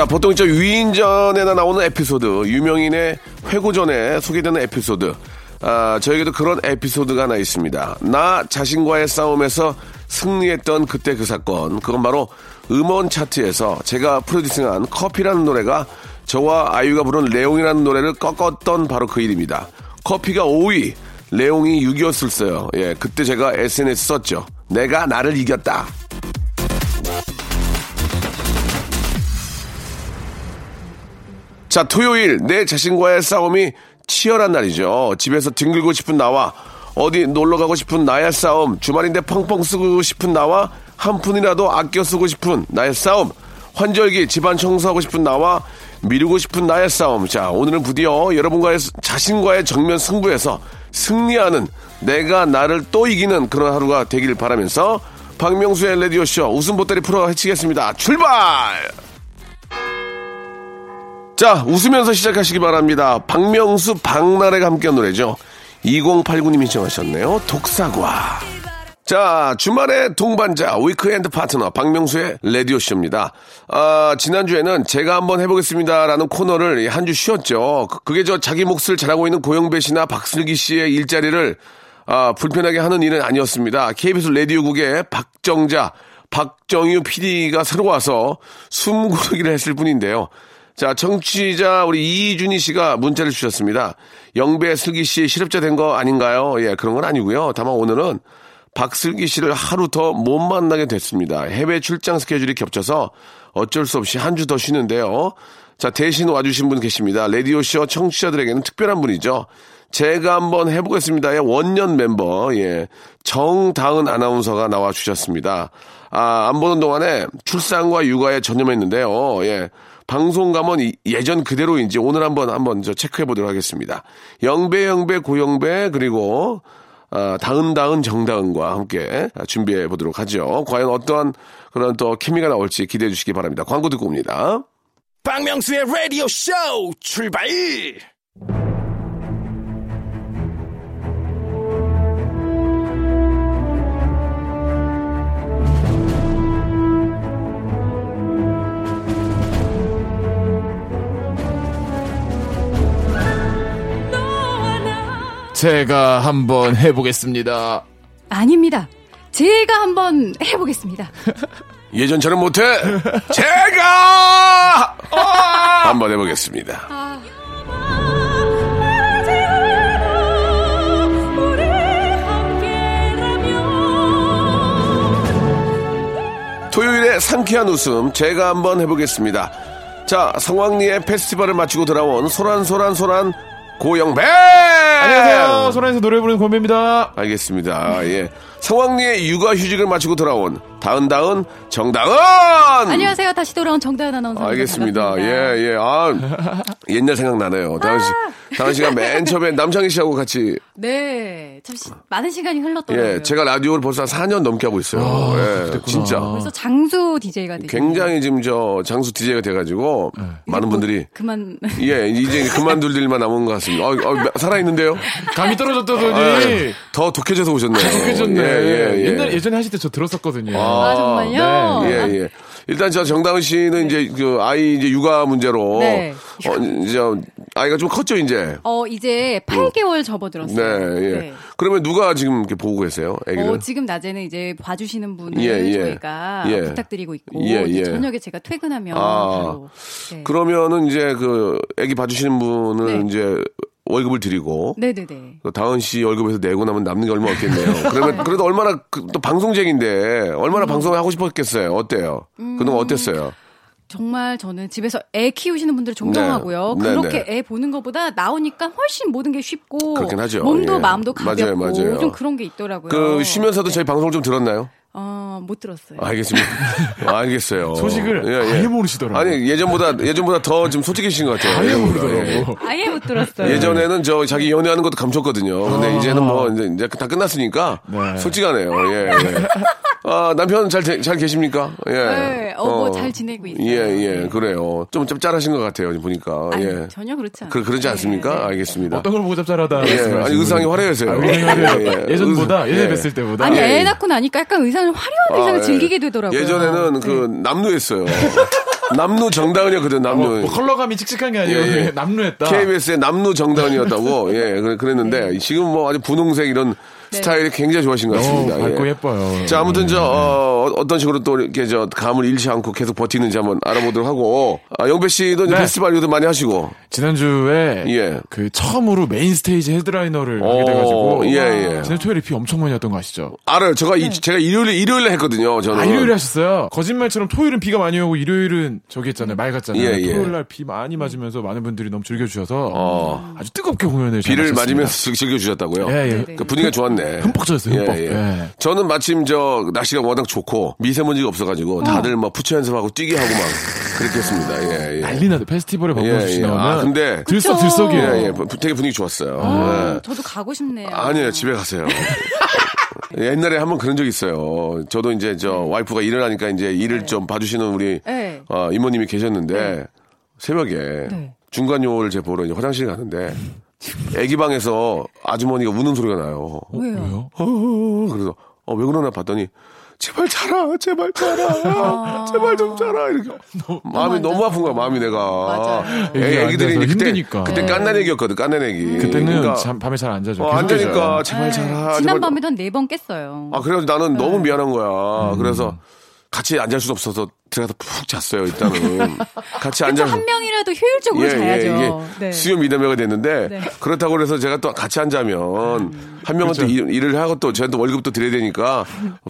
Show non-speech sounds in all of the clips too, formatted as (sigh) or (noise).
자, 보통 저 위인전에나 나오는 에피소드, 유명인의 회고 전에 소개되는 에피소드. 아, 저에게도 그런 에피소드가 하나 있습니다. 나 자신과의 싸움에서 승리했던 그때 그 사건. 그건 바로 음원 차트에서 제가 프로듀싱한 커피라는 노래가 저와 아이유가 부른 레옹이라는 노래를 꺾었던 바로 그 일입니다. 커피가 5위, 레옹이 6위였었어요. 예, 그때 제가 SNS 썼죠. 내가 나를 이겼다. 자, 토요일 내 자신과의 싸움이 치열한 날이죠. 집에서 뒹굴고 싶은 나와 어디 놀러 가고 싶은 나의 싸움, 주말인데 펑펑 쓰고 싶은 나와 한 푼이라도 아껴 쓰고 싶은 나의 싸움, 환절기 집안 청소하고 싶은 나와 미루고 싶은 나의 싸움. 자, 오늘은 부디어 여러분과의 자신과의 정면 승부에서 승리하는 내가 나를 또 이기는 그런 하루가 되길 바라면서 박명수의 레디오쇼 웃음 보따리 풀어 헤치겠습니다. 출발! 자, 웃으면서 시작하시기 바랍니다. 박명수, 박나래가 함께한 노래죠. 2089님이 신청하셨네요. 독사과. 자, 주말의 동반자, weekend partner, 박명수의 라디오쇼입니다. 아, 지난주에는 제가 한번 해보겠습니다라는 코너를 한 주 쉬었죠. 그- 그게 저 자기 몫을 잘하고 있는 고영배 씨나 박슬기 씨의 일자리를 아, 불편하게 하는 일은 아니었습니다. KBS 라디오국의 박정자, 박정유 PD가 새로 와서 숨 고르기를 했을 뿐인데요. 자, 청취자 우리 이준희 씨가 문자를 주셨습니다. 영배 슬기 씨 실업자 된 거 아닌가요? 예, 그런 건 아니고요. 다만 오늘은 박슬기 씨를 하루 더 못 만나게 됐습니다. 해외 출장 스케줄이 겹쳐서 어쩔 수 없이 한 주 더 쉬는데요. 자, 대신 와주신 분 계십니다. 라디오쇼 청취자들에게는 특별한 분이죠. 제가 한번 해보겠습니다의 원년 멤버, 예, 정다은 아나운서가 나와 주셨습니다. 아, 안 보는 동안에 출산과 육아에 전념했는데요. 예. 방송감은 이- 예전 그대로인지 오늘 한번 한번 저 체크해 보도록 하겠습니다. 영배 영배 고영배 그리고 아, 다은 다은 정다은과 함께 준비해 보도록 하죠. 과연 어떠한 그런 또 케미가 나올지 기대해 주시기 바랍니다. 광고 듣고 옵니다. 박명수의 라디오 쇼 출발! 제가 한번 해보겠습니다. 아닙니다. 제가 한번 해보겠습니다. (laughs) 예전처럼 못해. 제가 한번 해보겠습니다. 토요일에 상쾌한 웃음 제가 한번 해보겠습니다. 자, 성황리에 페스티벌을 마치고 돌아온 소란소란소란 고영배! 안녕하세요. 소란에서 노래 부르는 권배입니다. 알겠습니다. 예. 성황리에 육아휴직을 마치고 돌아온 다은다은 정다은! 안녕하세요. 다시 돌아온 정다은 아나운서. 알겠습니다. 예, 예. 아, 옛날 생각나네요. 다은 씨, 다은 씨가 맨 처음에 (laughs) 남창희 씨하고 같이, 네. 참 시- 많은 시간이 흘렀더라고요. 예, 제가 라디오를 벌써 한 4년 넘게 하고 있어요. 예, 진짜. 그래서 장수 DJ가 되죠. 굉장히 지금 저 장수 DJ가 돼가지고, 많은 분들이, 그만. (laughs) 예, 이제 그만둘 일만 남은 것 같습니다. 어, 어, 살아있는데요? 감이 떨어졌다더니. 아, 더 독해져서 오셨네요. 독해졌네. 예, 예, 예. 옛날 예전에 하실 때 저 들었었거든요. 아, 정말요? 예, 예. 일단 저 정다은 씨는 이제 그 아이 이제 육아 문제로 네. 어, 이제 아이가 좀 컸죠 이제. 어, 이제 8개월 네, 접어들었어요. 예. 네. 그러면 누가 지금 이렇게 보고 계세요, 아기를? 어, 지금 낮에는 이제 봐주시는 분을 예, 예. 저희가 예. 부탁드리고 있고 예, 예. 저녁에 제가 퇴근하면 아. 바로 네. 그러면은 이제 그 아기 봐주시는 분은 네. 이제 월급을 드리고 네네네. 그 다은 씨 월급에서 내고 나면 남는 게 얼마 없겠네요. 그러면 그래도 얼마나 그, 또 방송쟁인데 얼마나 방송을 하고 싶었겠어요. 어때요? 그동안 어땠어요? 정말 저는 집에서 애 키우시는 분들 존경하고요. 네. 그렇게 네, 애 보는 것보다 나오니까 훨씬 모든 게 쉽고. 몸도 예. 마음도 맞아요, 가볍고 맞아요. 좀 그런 게 있더라고요. 그 쉬면서도 저희 방송을 좀 들었나요? 어, 못 들었어요. 알겠습니다. 아, 알겠어요. (laughs) 소식을 예, 예. 아예 모르시더라고요. 아니 예전보다 예전보다 더 좀 솔직해진 것 같아요. 아예 예전보다. 모르더라고. 아예 못 들었어요. 예전에는 저 자기 연애하는 것도 감췄거든요. 근데 이제는 뭐 이제, 이제 다 끝났으니까 네. 솔직하네요. 예. 예. 아 남편 잘 잘 계십니까? 예. 네, 어, 뭐 잘 지내고 있어요. 예, 예, 그래요. 좀 짭짤하신 것 같아요, 보니까. 아니, 예. 전혀 그렇지 않아요. 그, 그러지 않습니까? 네, 네. 알겠습니다. 어떤 걸 보고 짭짤하다. 예, 아니, 의상이. 화려해서요. 아, 의상이 화려해요. 예, 예. 예전보다, 의- 예전에 예. 뵀을 때보다. 아니, 예, 애 예. 낳고 나니까 약간 의상 을 화려한 의상을 아, 예. 즐기게 되더라고요. 예전에는 그 네. 남루했어요. (laughs) 남루 정다은이었거든, 남루. 뭐, 뭐 컬러감이 칙칙한 게 아니고 예, 예. 남루했다. KBS의 남루 정다은이었다고, 예, 그래- 그랬는데, 지금 뭐 아주 분홍색 이런 스타일이 굉장히 좋아하신 것 같습니다. 너무 밝고 예. 예뻐요. 자, 아무튼 저, 어, 어떤 식으로 또 이렇게 저, 감을 잃지 않고 계속 버티는지 한번 알아보도록 하고, 아, 영배 씨도 이제 네. 페스티벌 요새도 많이 하시고, 지난주에 예. 그 처음으로 main stage headliner를 하게 어, 돼가지고 예, 예. 지난 토요일에 비 엄청 많이 왔던 거 아시죠? 알아요. 제가, 이, 제가 일요일에, 일요일에 했거든요, 저는. 아 일요일에 하셨어요. 거짓말처럼 토요일은 비가 많이 오고 일요일은 저기 했잖아요. 맑았잖아요. 예, 예. 토요일 날 비 많이 맞으면서 많은 분들이 너무 즐겨주셔서 어. 아주 뜨겁게 공연을 잘 비를. 맞으면서 즐겨주셨다고요? 예, 예. 그 분위기가 좋았네. 흠뻑 젖었어요, 흠뻑. 예, 예. 예. 저는 마침 저 날씨가 워낙 좋고 미세먼지가 없어가지고 다들 막 푸처 연습하고 뛰게 하고 막 그렇게 했습니다. 예, 예. 난리 나도 페스티벌에 예, 박명수 씨 예. 나오면 아, 근데 들썩. 들썩이에요. 예, 예. 부- 되게 분위기 좋았어요. 어, 예. 저도 가고 싶네요. 아니에요, 집에 가세요. (laughs) 옛날에 한번 그런 적 있어요. 저도 이제 저 와이프가 일을 하니까 이제 일을 좀 봐주시는 우리 네. 어, 이모님이 계셨는데 새벽에 네. 중간요를 제 보러 이제 화장실 가는데 (laughs) 애기 방에서 아주머니가 우는 소리가 나요. 왜요? 어, 그래서 어, 왜 그러나 봤더니 제발 자라, 제발 자라, 제발 좀 자라 이렇게 마음이 안 너무 아픈 거야, 마음이 내가. 맞아요. 애, 애기들이 그때 힘드니까. 그때 깐난 애기였거든, 깐난 애기. 그때는 그러니까, 잠, 밤에 잘 안 자죠. 어, 안 깨져요. 제발 자라. 제발. 네. 지난 밤에도 한 네 번 깼어요. 아 그래서 나는 너무 네. 미안한 음. 거야. 그래서 같이 안잘 수도 없어서 들어가서 푹 잤어요. 일단은 (laughs) 같이 자. 한 명이라도 효율적으로 자야죠. 이게 네. 수요 미담회가 됐는데 네. 그렇다고 해서 제가 또 같이 안 자면 한 명은 또 그렇죠. 일, 일을 하고 또 저한테 월급도 드려야 되니까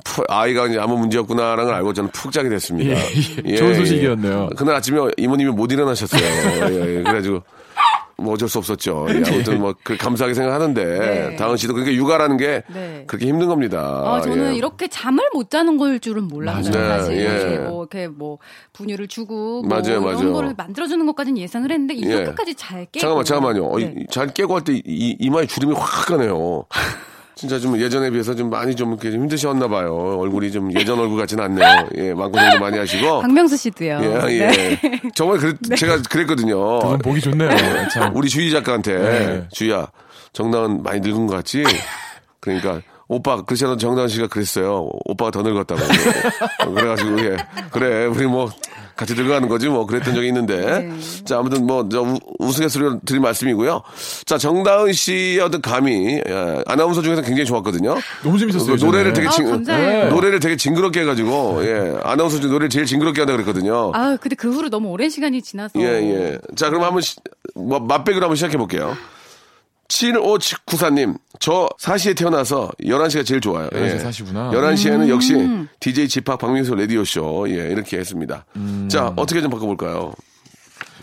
푹 아이가 이제 아무 문제였구나라는 걸 알고 저는 푹 자게 됐습니다. 예, 예. 좋은 소식이었네요. 그날 아침에 이모님이 못 일어나셨어요. 예, 예. 그래가지고 뭐 어쩔 수 없었죠. 예, 아무튼 뭐 그 감사하게 생각하는데 네. 다은 씨도 그러니까 육아라는 게 네. 그렇게 힘든 겁니다. 아, 저는 예. 이렇게 잠을 못 자는 걸 줄은 몰랐어요. 맞아요. 사실 예. 뭐 이렇게 뭐 분유를 주고 뭐 맞아요, 이런 맞아요. 거를 만들어주는 것까지는 예상을 했는데 예. 이렇게까지 잘 깨고 잠깐만, 잠깐만요. 어, 이- 네. 잘 깨고 할때 이, 이마에 주름이 확 가네요. 진짜 좀 예전에 비해서 좀 많이 좀 이렇게 힘드셨나 봐요. 얼굴이 좀 예전 얼굴 같지는 않네요. 예, 많고 생도 많이 하시고. (laughs) 박명수 씨도요. 예, 예. 네. 정말 그랬, 제가 그랬거든요. 그건 보기 좋네요. 참. 우리 주희 작가한테 네. 주희야 정다은 많이 늙은 것 같지? 그러니까 오빠 그렇잖아 정다은 씨가 그랬어요. 오빠가 더 늙었다고. 어, 그래가지고 예 그래 우리 뭐 같이 늙어가는 거지 뭐 그랬던 적이 있는데 (laughs) 네. 자 아무튼 뭐저 우스갯소리로 드린 말씀이고요. 자 정다은 씨의 어떤 감이 예, 아나운서 중에서 굉장히 좋았거든요. 너무 재밌었어요. 그 노래를. 되게 아, 징, 감사해요. 노래를 되게 징그럽게 해가지고 예 아나운서 중 노래를 제일 징그럽게 한다 그랬거든요. 아, 근데 그 후로 너무 오랜 시간이 지나서 예, 예. 자, 그럼 한번, 시- 뭐, 맛배기로 한번 시작해 볼게요. 7594님, 저 4시에 태어나서 11시가 제일 좋아요. 11시 사시구나. 11시에는 역시 음. DJ 집합 박명수 라디오쇼. 예, 이렇게 했습니다. 자, 어떻게 좀 바꿔볼까요?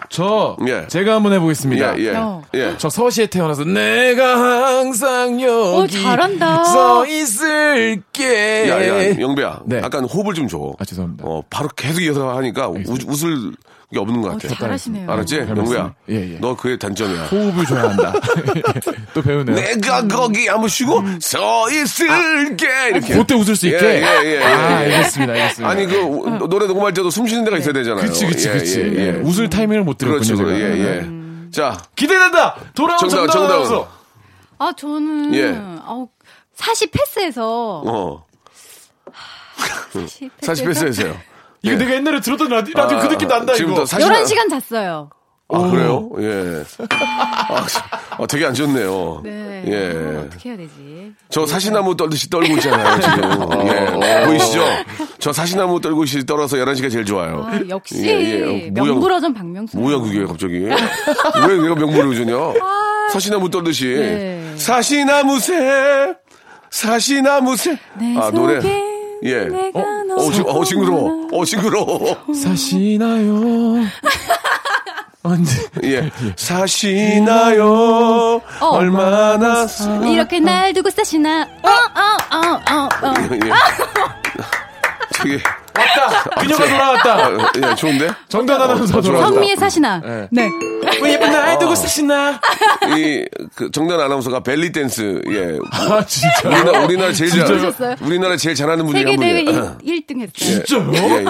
저 예. 제가 한번 해보겠습니다. 예, 예. 어. 예. 저 서시에 태어나서 내가 항상 여기 잘한다. 서 있을게. 야, 야, 영배야. 네. 약간 호흡을 좀 줘. 아, 죄송합니다. 어, 바로 계속 이어서 하니까 우, 웃을 게 없는 것 어, 같아. 잘하시네요. 알았지? 말씀. 예, 예. 너 그게 단점이야. 호흡을 줘야 한다. (laughs) 또 배우네요. 내가 거기 한번 쉬고 서 있을게. 이렇게. 그때 웃을 수 있게. 예, 예, 예, 예. 아, 알겠습니다, 알겠습니다. 아니 그 우- 노래 녹음할 때도 숨 쉬는 데가 있어야 되잖아요. 그치, 그치, 예, 그치. 예, 예. 웃을 타이밍을 못 그렇죠, 들었군요. 그렇죠. 제가. 예, 예. 음. 자, 기대된다. 돌아온 정답, 정답, 정답. 정답. 아, 저는 예. 아우, 사시 패스해서 어, 사시 사실 패스했어요. 이거 예. 내가 옛날에 들었던 라디, 라디오 그 느낌 난다, 지금 이거. 또 사실 11시간 잤어요. 아, 그래요? 예. 아, 아, 되게 안 좋네요. 네. 예. 어, 어떻게 해야 되지? 저 사시나무 떨듯이 떨고 있잖아요, (laughs) 지금. 예. 보이시죠? 저 사시나무 떨고 있이 떨어서 11시가 제일 좋아요. 아, 역시 예, 예. 뭐야, 명불허전 박명수. 뭐야, 그게 갑자기. 왜 내가 명물을 주냐? 사시나무 떨듯이. 네. 사시나무새, 사시나무새. 내 아, 노래. 예. 어, 너무 징, 어, 징그러워. 어, 징그러워. 사시나요. 언제. 예. 사시나요. 어. 얼마나. 사... 이렇게 날 두고 사시나? 어, 어, 어, 어, 어. 예. (laughs) 그게 왔다. 그녀가 돌아왔다. 아, 예, 좋은데? 정단 아나운서 어, 돌아왔다. 성미의 사시나. 네. 네. 왜 예쁜 날 두고 사시나? 이, 그, 정단 아나운서가 벨리 댄스, 예. 아 진짜. 우리나라, 우리나라 제일 잘, 진짜요? 우리나라 제일 잘하는 분이 세계 한 대회 분이에요. 1, 등 했어요. 진짜요? 예, 예.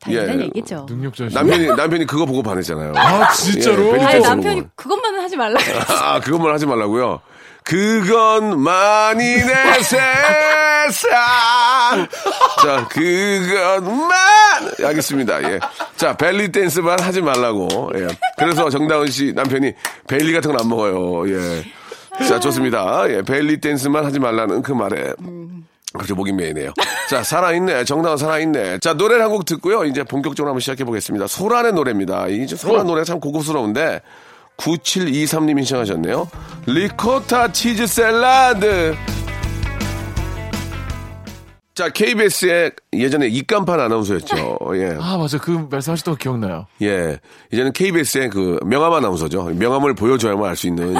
당연한 예. 얘기죠. 능력자시. 남편이, 남편이 그거 보고 반했잖아요. 아 진짜로? 예, 아니 남편이. 그것만은 하지 말라. 아, 그것만 하지 말라고요? 그것만이 내 (laughs) 세상. 자, 그것만. 알겠습니다. 예. 자, 벨리 댄스만 하지 말라고. 예. 그래서 정다은 씨 남편이 벨리 같은 건 안 먹어요. 예. 자, 좋습니다. 예. 벨리 댄스만 하지 말라는 그 말에. 그렇죠, 목이 메이네요. 자, 살아있네. 정다은 살아있네. 자, 노래를 한 곡 듣고요. 이제 본격적으로 한번 시작해 보겠습니다. 소란의 노래입니다. 이 소란 노래가 참 고급스러운데, 9723님이 신청하셨네요. 리코타 치즈 샐러드. 자, KBS의 예전에 입간판 아나운서였죠. 예. 아 맞아 그 말씀하셨던 거 기억나요. 예. 이제는 KBS의 그 명함 아나운서죠. 명함을 보여줘야만 알 수 있는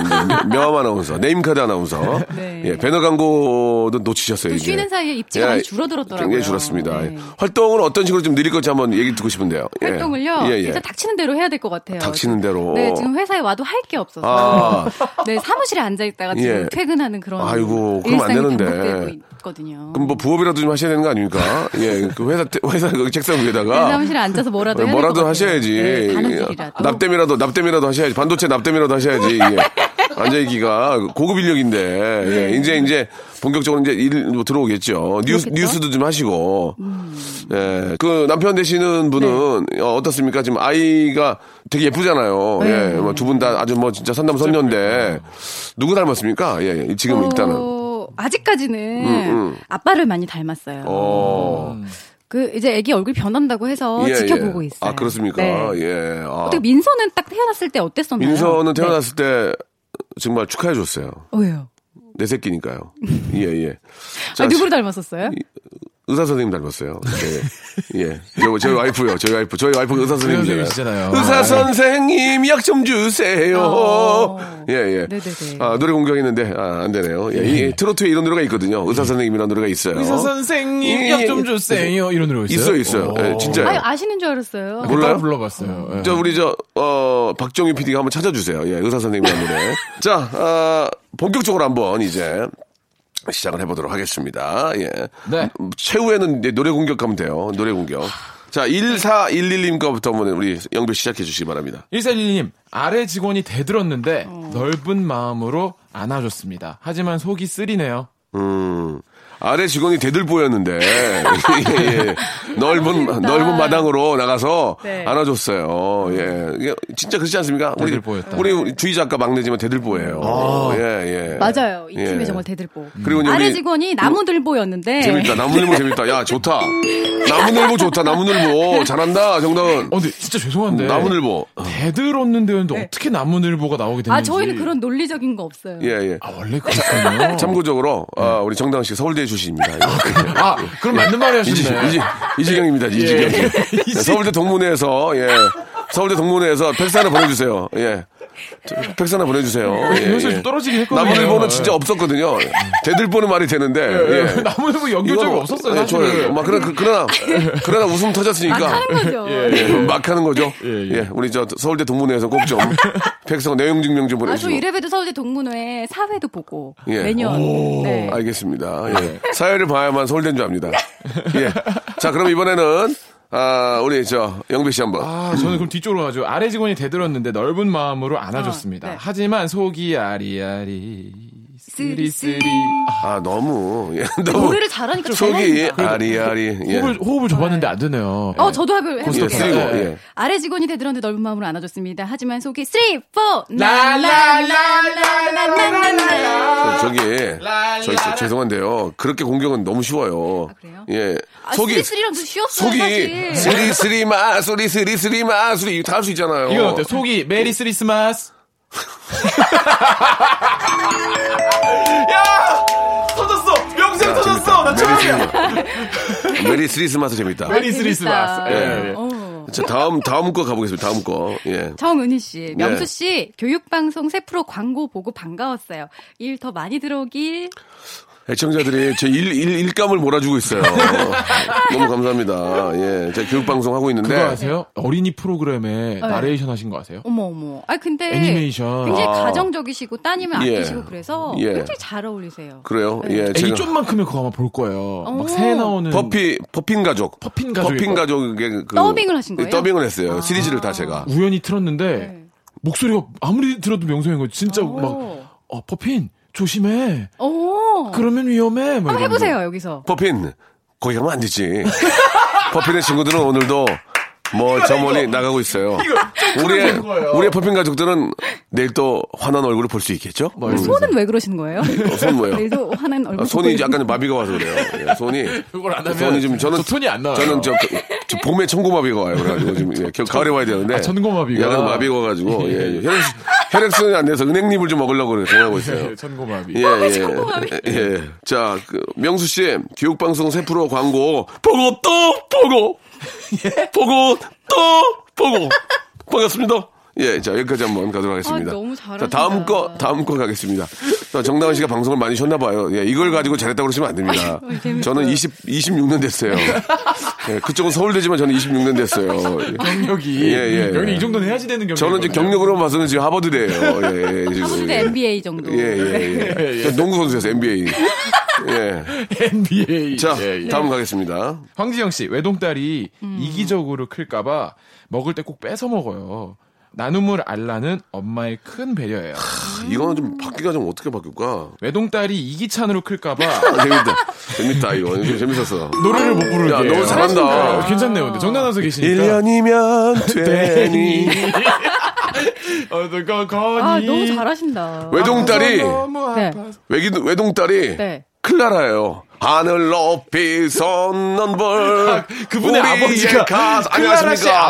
명함 아나운서, name card 아나운서. 네. 예. 배너 광고도 놓치셨어요, 또 이제. 쉬는 사이에 입지가 예, 많이 줄어들었더라고요. 굉장히 줄었습니다. 네. 활동을 어떤 식으로 좀 늘릴 건지 한번 얘기 듣고 싶은데요. 예. 활동을요. 예, 예. 일단 닥치는 대로 해야 될 것 같아요. 닥치는 대로. 네, 지금 회사에 와도 할 게 없어서. 아. (laughs) 네, 사무실에 앉아 있다가 지금 예. 퇴근하는 그런 아이고, 그럼 안 되는데. 있거든요. 그럼 뭐 부업이라도 좀 하셔야 되는 거 아닙니까? (laughs) 예, 그 회사 테- 회사 그 책상 네, 위에다가 사무실에 앉아서 뭐라도 뭐라도. 하셔야지. 네, 길이라도. 납땜이라도 납땜이라도 하셔야지. 반도체 납땜이라도 하셔야지. 예. 앉아 있기가 고급 인력인데 네. 예, 이제 이제 본격적으로 이제 일 뭐 들어오겠죠. 뉴스 그렇겠죠? 뉴스도 좀 하시고. 음. 예, 그 남편 되시는 분은 네. 어, 어떻습니까? 지금 아이가 되게 예쁘잖아요. 네. 예, 뭐 두 분 다 아주 뭐 진짜 선남 선녀인데 누구 닮았습니까? 예, 예, 지금 일단은. 어, 아직까지는 아빠를 많이 닮았어요. 어. 그 이제 아기 얼굴 변한다고 해서 예, 지켜보고 예. 있어요. 아, 그렇습니까? 네. 예. 아. 어떻게 민서는 딱 태어났을 때 어땠었나요? 민서는 네. 태어났을 때 정말 축하해 줬어요. 어, 왜요? 내 새끼니까요. 예, 예. (laughs) 아, 누구를 닮았었어요? 의사 선생님 닮았어요. 예. 예. 저, 저희 와이프요. 저희 와이프. 저희 와이프가 의사 선생님이잖아요. 의사 아, 선생님 약 좀 주세요. 어. 예, 예. 네네네. 아, 노래 공격했는데, 아, 안 되네요. 예, 이 트로트에 이런 노래가 있거든요. 의사 선생님이라는 노래가 있어요. 의사 선생님 예, 약좀 예. 주세요 이런 노래 있어요, 있어요? 있어요. 예, 진짜요. 아니, 아시는 줄 알았어요. 몰라요? 따로 불러봤어요. 예. 저 우리 저 어 박정희 PD가 한번 찾아주세요. 예, 의사 선생님이라는 노래. 자, 아, 본격적으로 한번 이제 시작을 해보도록 하겠습니다. 예. 네. 최후에는 이제 노래 공격하면 돼요. 노래 공격. 자, 1411님 거부터 한번 우리 영배 시작해 주시기 바랍니다. 1411님, 아래 직원이 대들었는데 어. 넓은 마음으로 안아줬습니다. 하지만 속이 쓰리네요. 음. 아래 직원이 대들보였는데 (laughs) 예, 예. 넓은 넓은 마당으로 나가서 네. 안아줬어요. 예, 이게 진짜 그렇지 않습니까? 우리 대들보였다. 우리 주희 작가 막내지만 대들보예요. 예, 예. 맞아요. 이 예. 팀이 정말 대들보. 그리고 이제 아래 우리 직원이 나무들보였는데. 재밌다. 나무늘보 재밌다. 야, 좋다. 나무늘보 좋다. 나무늘보. 잘한다, 정다은. 어, 근데 진짜 죄송한데. 나무늘보. 대들었는데였는데 어떻게 나무늘보가 나오게 됐는지. 아, 저희는 그런 논리적인 거 없어요. 예, 예. 아, 원래 그렇군요. 참고적으로, 아, 우리 정다은 씨 서울대 출신입니다. 아, 그럼 맞는 말이 이지, 하시네. 이지, 이지경입니다. 이지경. 예. 네, (laughs) 서울대 동문회에서, 예. 서울대 동문회에서 팩스 하나 보내주세요. 예. 저, 팩스 하나 보내주세요. 예, 요새 예. 좀 떨어지긴 했거든요. 나무늘보는 예. 진짜 없었거든요. 대들보는 말이 되는데. 예. 예. 나무늘보 연결점이 이거, 없었어요, 예, 사실은. 좋아요. 막 그러나, 그- 그러나, (laughs) 그러나 웃음 터졌으니까. 막 하는 거죠. (laughs) 예, 막 하는 거죠. 예, 예, 예. 우리 저 서울대 동문회에서 꼭 좀 (laughs) 팩스하고 내용 증명 좀 아, 저 보내주시고. 이래봬도 서울대 동문회 사회도 보고. 예. 매년. 네. 알겠습니다. 예. 사회를 봐야만 서울대인 줄 압니다. 예. 자, 그럼 이번에는 아, 우리 저 영배 씨 한번. 아, 저는 그럼 뒤쪽으로 가죠. 아래 직원이 대들었는데 넓은 마음으로 안아줬습니다. 아, 네. 하지만 속이 아리아리 쓰리 쓰리. 아, 너무 예, 너무 노래를 잘하니까 속이 잘한다. 아리 아리. 예. 호흡을, 호흡을 줘봤는데 안 되네요. 어, 저도 해볼, 예, 해볼게요. 쓰리고 예. 예. 아래 직원이 대들었는데 넓은 마음으로 안아줬습니다. 하지만 속이 3, 4, 라라라라라라라라라. 저기 저, 저, 죄송한데요. 그렇게 공격은 너무 쉬워요. 아, 그래요? 예. 아, 속이 쓰리 쓰리랑도 쉬웠어요, 속이. 쓰리 쓰리 마 소리 쓰리 쓰리 마 소리 다할 수 있잖아요. 이건 어때? 속이 Merry 스리스마스. (laughs) 야! 터졌어! 명생 터졌어! 나 처음이야! (laughs) Merry 스리스마스 재밌다. Merry 스리스마스. 재밌다. 예, 예. 어. 자, 다음 다음 거 가보겠습니다. 다음 거. 예. 정은희 씨, 네. 명수 씨, 교육방송 새 프로 광고 보고 반가웠어요. 일 더 많이 들어오길. 애청자들이 제 일, 일, 일 감을 몰아주고 있어요. (laughs) 너무 감사합니다. 예. 제가 교육방송 하고 있는데. 그거 아세요? 어린이 프로그램에 나레이션 하신 거 아세요? 어머 어머. 아 근데 애니메이션. 굉장히 아. 가정적이시고 따님을 예. 아끼시고 그래서 예. 굉장히 잘 어울리세요. 그래요? 예. 애기 제가 좀만 크면 그거 아마 볼 거예요. 오. 막새 나오는 퍼피, 퍼핀 가족. 퍼핀 가족일 퍼핀. 가족의 그. 더빙을 하신 거예요? 더빙을 했어요. 시리즈를 다 제가. 우연히 틀었는데 네. 목소리가 아무리 들어도 명성인 거지. 진짜 오. 막 어, 퍼핀 조심해. 오. 그러면 위험해. 막 한번. 해보세요 여기서. 퍼핀. 거기 가면 안 되지. (laughs) 퍼핀의 친구들은 오늘도 뭐 저 멀리 나가고 있어요. 우리의 거예요. 우리의 퍼핀 가족들은 내일 또 환한 얼굴을 볼 수 있겠죠? 음. 손은 왜 그러시는 거예요? 손 뭐예요? 내일도 화난 얼굴. 아, 손이 약간 마비가 와서 그래요. 예, 손이 (laughs) 그걸 안 하면 손이 좀 저는 저 톤이 안 나와요. 저는 저, 저 봄에 천고마비가 와요. 그래가지고 지금 예, 겨- 가을에 와야 되는데 아, 천고마비가. 약간 마비가 와가지고 예, 예. (laughs) 혈액 혈액순이 안 돼서 은행잎을 좀 먹으려고 그래 생각하고 있어요. (laughs) 네, 천고마비. 예, 예. 예. 자, 그, 명수 씨, 교육방송 새 프로 광고, 보고 또 보고, 예? 보고 또 보고. 반갑습니다. 예, 자, 여기까지 한번 가도록 하겠습니다. 아, 너무 자, 잘하신다. 다음 거, 다음 거 가겠습니다. 자, 정다은 씨가 방송을 많이 쉬었나 봐요. 예, 이걸 가지고 잘했다고 그러시면 안 됩니다. 재밌어요. 저는 20, 26년 됐어요. 예, 그쪽은 서울대지만 저는 26년 됐어요. 예. 경력이 예, 예. 경력 이 정도는 해야지 되는 경력. 저는 이제 경력으로 봐서는 지금 하버드대예요. 예, 예, 지금. 하버드 MBA 정도. 예, 예, 예. 저 농구 선수였어요, NBA. 예. (laughs) NBA. 자, 예, 예. 다음 가겠습니다. 황지영 씨 외동딸이 음. 이기적으로 클까봐 먹을 때 꼭 뺏어 먹어요. 나눔을 알라는 엄마의 큰 배려예요. 이거는 좀 바뀌가 좀 어떻게 바뀔까? 외동딸이 이기찬으로 클까봐 (laughs) 아, 재밌다. 재밌다, 이거. 좀 재밌었어. 노래를 못 부르게. 야, 너무 잘한다. 어, 괜찮네요. 근데 정나나서 계시니까. 1년이면 (laughs) 되니. 어, 거, 거니. 아 너무 잘하신다. 외동딸이, 너무 네. 외기, 외동딸이 네. 클라라예요. 하늘 높이 솟는 불. 그분의 우리의 아버지가, 가수- 클라라 씨 안녕하십니까.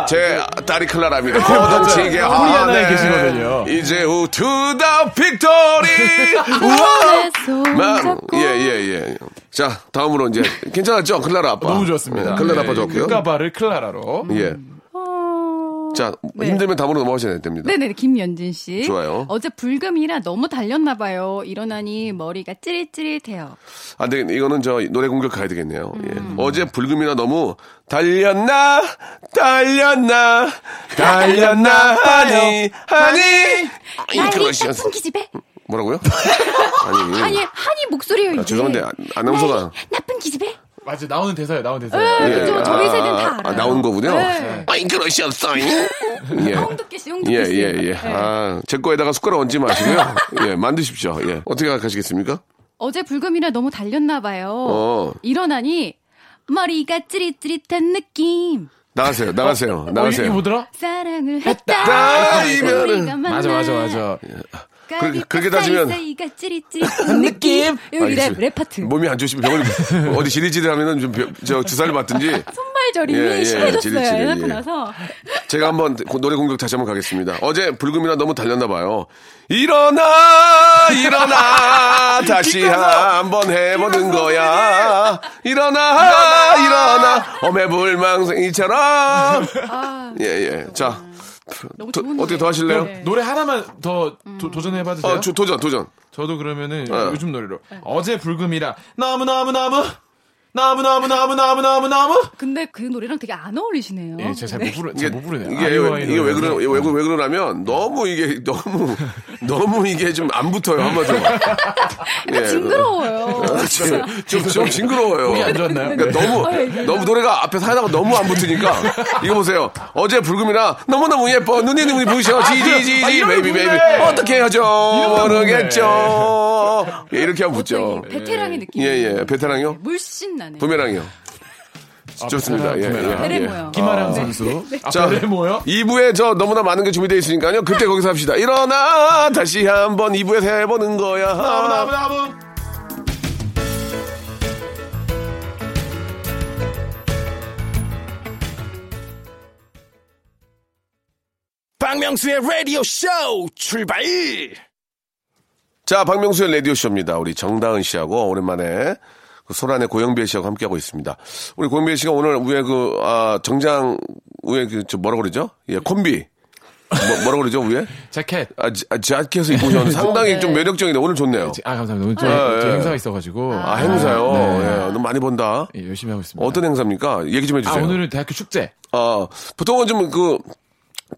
아버지가 그 예. 제 딸이 클라라입니다. 고동치게 코리아나에 계시거든요. 이제 후 to the victory. (laughs) 우와. 잡고. 예, 예, 예. 자, 다음으로 이제 괜찮았죠? 클라라 아빠. 너무 좋았습니다. 예, 클라라 아빠 네, 좋고요. 클까바를 클라라로. 예. 어... 자, 네. 힘들면 다음으로 넘어가셔야 됩니다. 네네, 김연진 씨. 좋아요. 어제 불금이라 너무 달렸나 봐요. 일어나니 머리가 찌릿찌릿해요. 안 되겠네. 이거는 저 노래 공격 가야 되겠네요. 음. 예. 어제 불금이나 너무 달렸나, 달렸나, 달렸나, 하니, 하니. 이 나의 그것이 나쁜 기집애. 뭐라고요? (laughs) 아니, 아니, 한이 목소리예요. 아, 죄송한데 아, 아나운서가 나쁜 기집애. 맞아, 나오는 대사예요, 나오는 대사. 네, 예. 저희 아, 세대는 다 아, 알아요. 나온 거군요. 네. 아이 그러셨어요. (laughs) 예. 홍두깨 씨, 홍두깨 예, 씨. 예, 예. 네. 아, 제 거에다가 숟가락 얹지 마시고요. 예, 만드십시오. 예. 어떻게 생각하시겠습니까? 어제 불금이라 너무 달렸나 봐요. 어. 일어나니 머리가 찌릿찌릿한 느낌. 나가세요, 나가세요, 어, 이게 나가세요. 뭐더라? 사랑을 했다. 따이면은- 우리가 맞아, 맞아, 맞아. 그렇게- 그렇게 따지면- 찌릿찌릿한 (laughs) 느낌. 여기 랩, 랩 파트. 몸이 안 좋으시면 병원에 어디 지리지리 하면은 좀 벼- 저 주사를 맞든지 (laughs) 손발 저림이 예, 예, 심해졌어요. 예. 나서. (laughs) 제가 한번 고- 노래 공격 다시 한번 가겠습니다. 어제 불금이라 너무 달렸나 봐요. 일어나 일어나 다시 한번 해보는 거야. 일어나 일어나 어매불망생이처럼 아, 예예. 자 너무 도- 좋은 어떻게. 더 하실래요? 네. 노래 하나만 더 도, 도전해봐 주세요. 어, 조- 도전 도전. 저도 그러면은 어. 요즘 노래로 어제 불금이라 너무 너무 너무 너무 너무 너무 너무 너무 너무 근데 그 노래랑 되게 안 어울리시네요. 예, 제가 잘못 부르 이게 잘못 부르네요. 이게, 아이오아이 이게 왜. 그러 왜, 왜, 왜 그러냐면 너무 이게 너무 너무 이게 좀 안 붙어요 한마디로. 예. 징그러워요. 좀, 좀, 좀 징그러워요. 안 좋았나요? 그러니까 너무, 너무 노래가 앞에서 하다가 너무 안 붙으니까. 이거 보세요. 어제 불금이라 너무 너무 예뻐. 눈이 눈이 부셔. 지지지지. 아, baby baby. 어떻게 해야죠? 이런 모르겠죠. 예, 이렇게 하면 붙죠. 베테랑의 느낌. 예, 예. 베테랑이요? 물씬 나네. 부메랑이요. 좋습니다. 예, 부메랑. 예, 베레 예. 모양. 김아랑 선수. 아, 자, 베레모요? 2부에 저 너무나 많은 게 준비되어 있으니까요. 그때 거기서 합시다. 일어나! 다시 한번 2부에서 해보는 거야. 나무 나무 나무. 박명수의 라디오 쇼 출발! 자, 박명수의 라디오 쇼입니다. 우리 정다은 씨하고 오랜만에 그 소란의 고영배 씨하고 함께하고 있습니다. 우리 고영배 씨가 오늘 위에 그, 아, 정장 위에 그, 저 뭐라 그러죠? 예, 콤비. 뭐, 뭐라고 그러죠, 위에? (laughs) 자켓. 아, 자- 아, 자켓을 입고 오셨는데 (laughs) 상당히 네. 좀 매력적이네. 오늘 좋네요. 아, 감사합니다. 오늘 저, 아, 저 예. 행사가 있어가지고. 아, 행사요? 네. 예, 너무 많이 본다. 예, 열심히 하고 있습니다. 어떤 행사입니까? 얘기 좀 아, 해주세요. 오늘은 대학교 축제. 어, 보통은 좀 그,